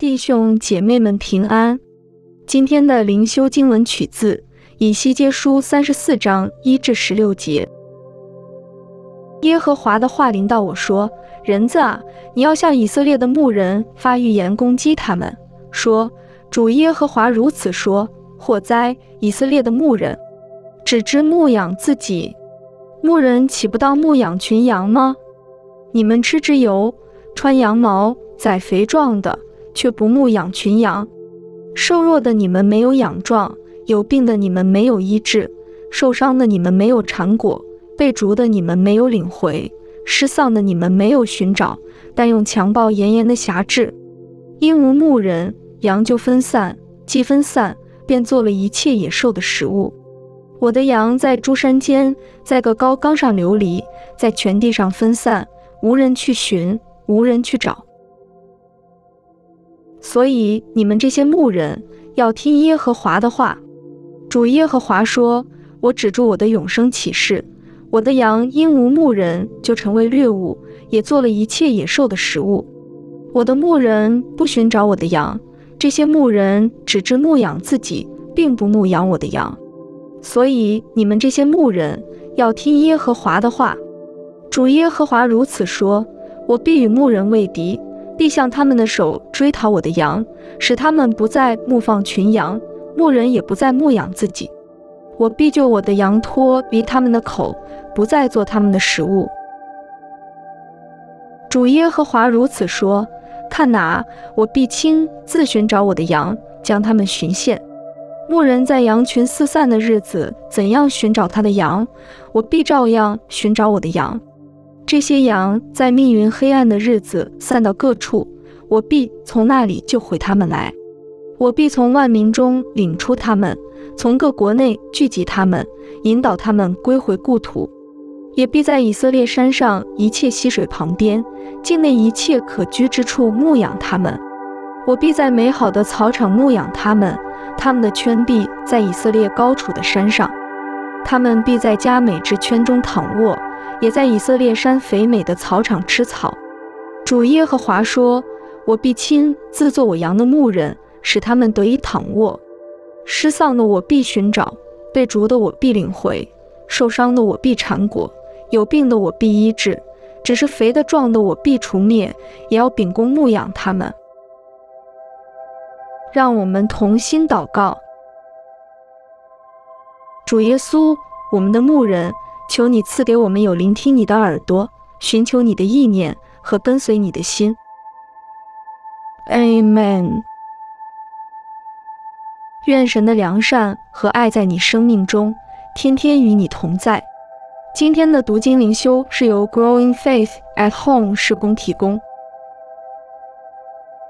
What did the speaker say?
弟兄姐妹们平安。今天的灵修经文取自以西结书三十四章一至十六节。耶和华的话临到我说：“人子啊，你要向以色列的牧人发预言，攻击他们，说：主耶和华如此说：祸哉，以色列的牧人，只知牧养自己，牧人岂不当牧养群羊吗？你们吃之油，穿羊毛，宰肥壮的。”却不牧养群羊，瘦弱的你们没有养壮，有病的你们没有医治，受伤的你们没有缠果，被逐的你们没有领回，失丧的你们没有寻找，但用强暴严严的辖制，因无牧人，羊就分散，既分散，便做了一切野兽的食物。我的羊在诸山间，在个高冈上流离，在全地上分散，无人去寻，无人去找。所以你们这些牧人要听耶和华的话。主耶和华说：“我止住我的永生启示，我的羊因无牧人就成为掠物，也做了一切野兽的食物。我的牧人不寻找我的羊，这些牧人只知牧养自己，并不牧养我的羊。所以你们这些牧人要听耶和华的话。主耶和华如此说：我必与牧人为敌。”必向他们的手追讨我的羊，使他们不再牧放群羊，牧人也不再牧养自己。我必救我的羊脱离他们的口，不再做他们的食物。主耶和华如此说：看哪，我必亲自寻找我的羊，将他们寻现。牧人在羊群四散的日子，怎样寻找他的羊，我必照样寻找我的羊。这些羊在密云黑暗的日子散到各处，我必从那里救回他们来。我必从万民中领出他们，从各国内聚集他们，引导他们归回故土。也必在以色列山上一切溪水旁边，境内一切可居之处牧养他们。我必在美好的草场牧养他们，他们的圈必在以色列高处的山上，他们必在佳美之圈中躺卧。也在以色列山肥美的草场吃草。主耶和华说：“我必亲自做我羊的牧人，使他们得以躺卧。失丧的我必寻找，被逐的我必领回，受伤的我必缠裹，有病的我必医治。只是肥的壮的我必除灭，也要秉公牧养他们。”让我们同心祷告：主耶稣，我们的牧人。求你赐给我们有聆听你的耳朵，寻求你的意念和跟随你的心。Amen。愿神的良善和爱在你生命中，天天与你同在。今天的读经灵修是由 Growing Faith at Home 施工提供。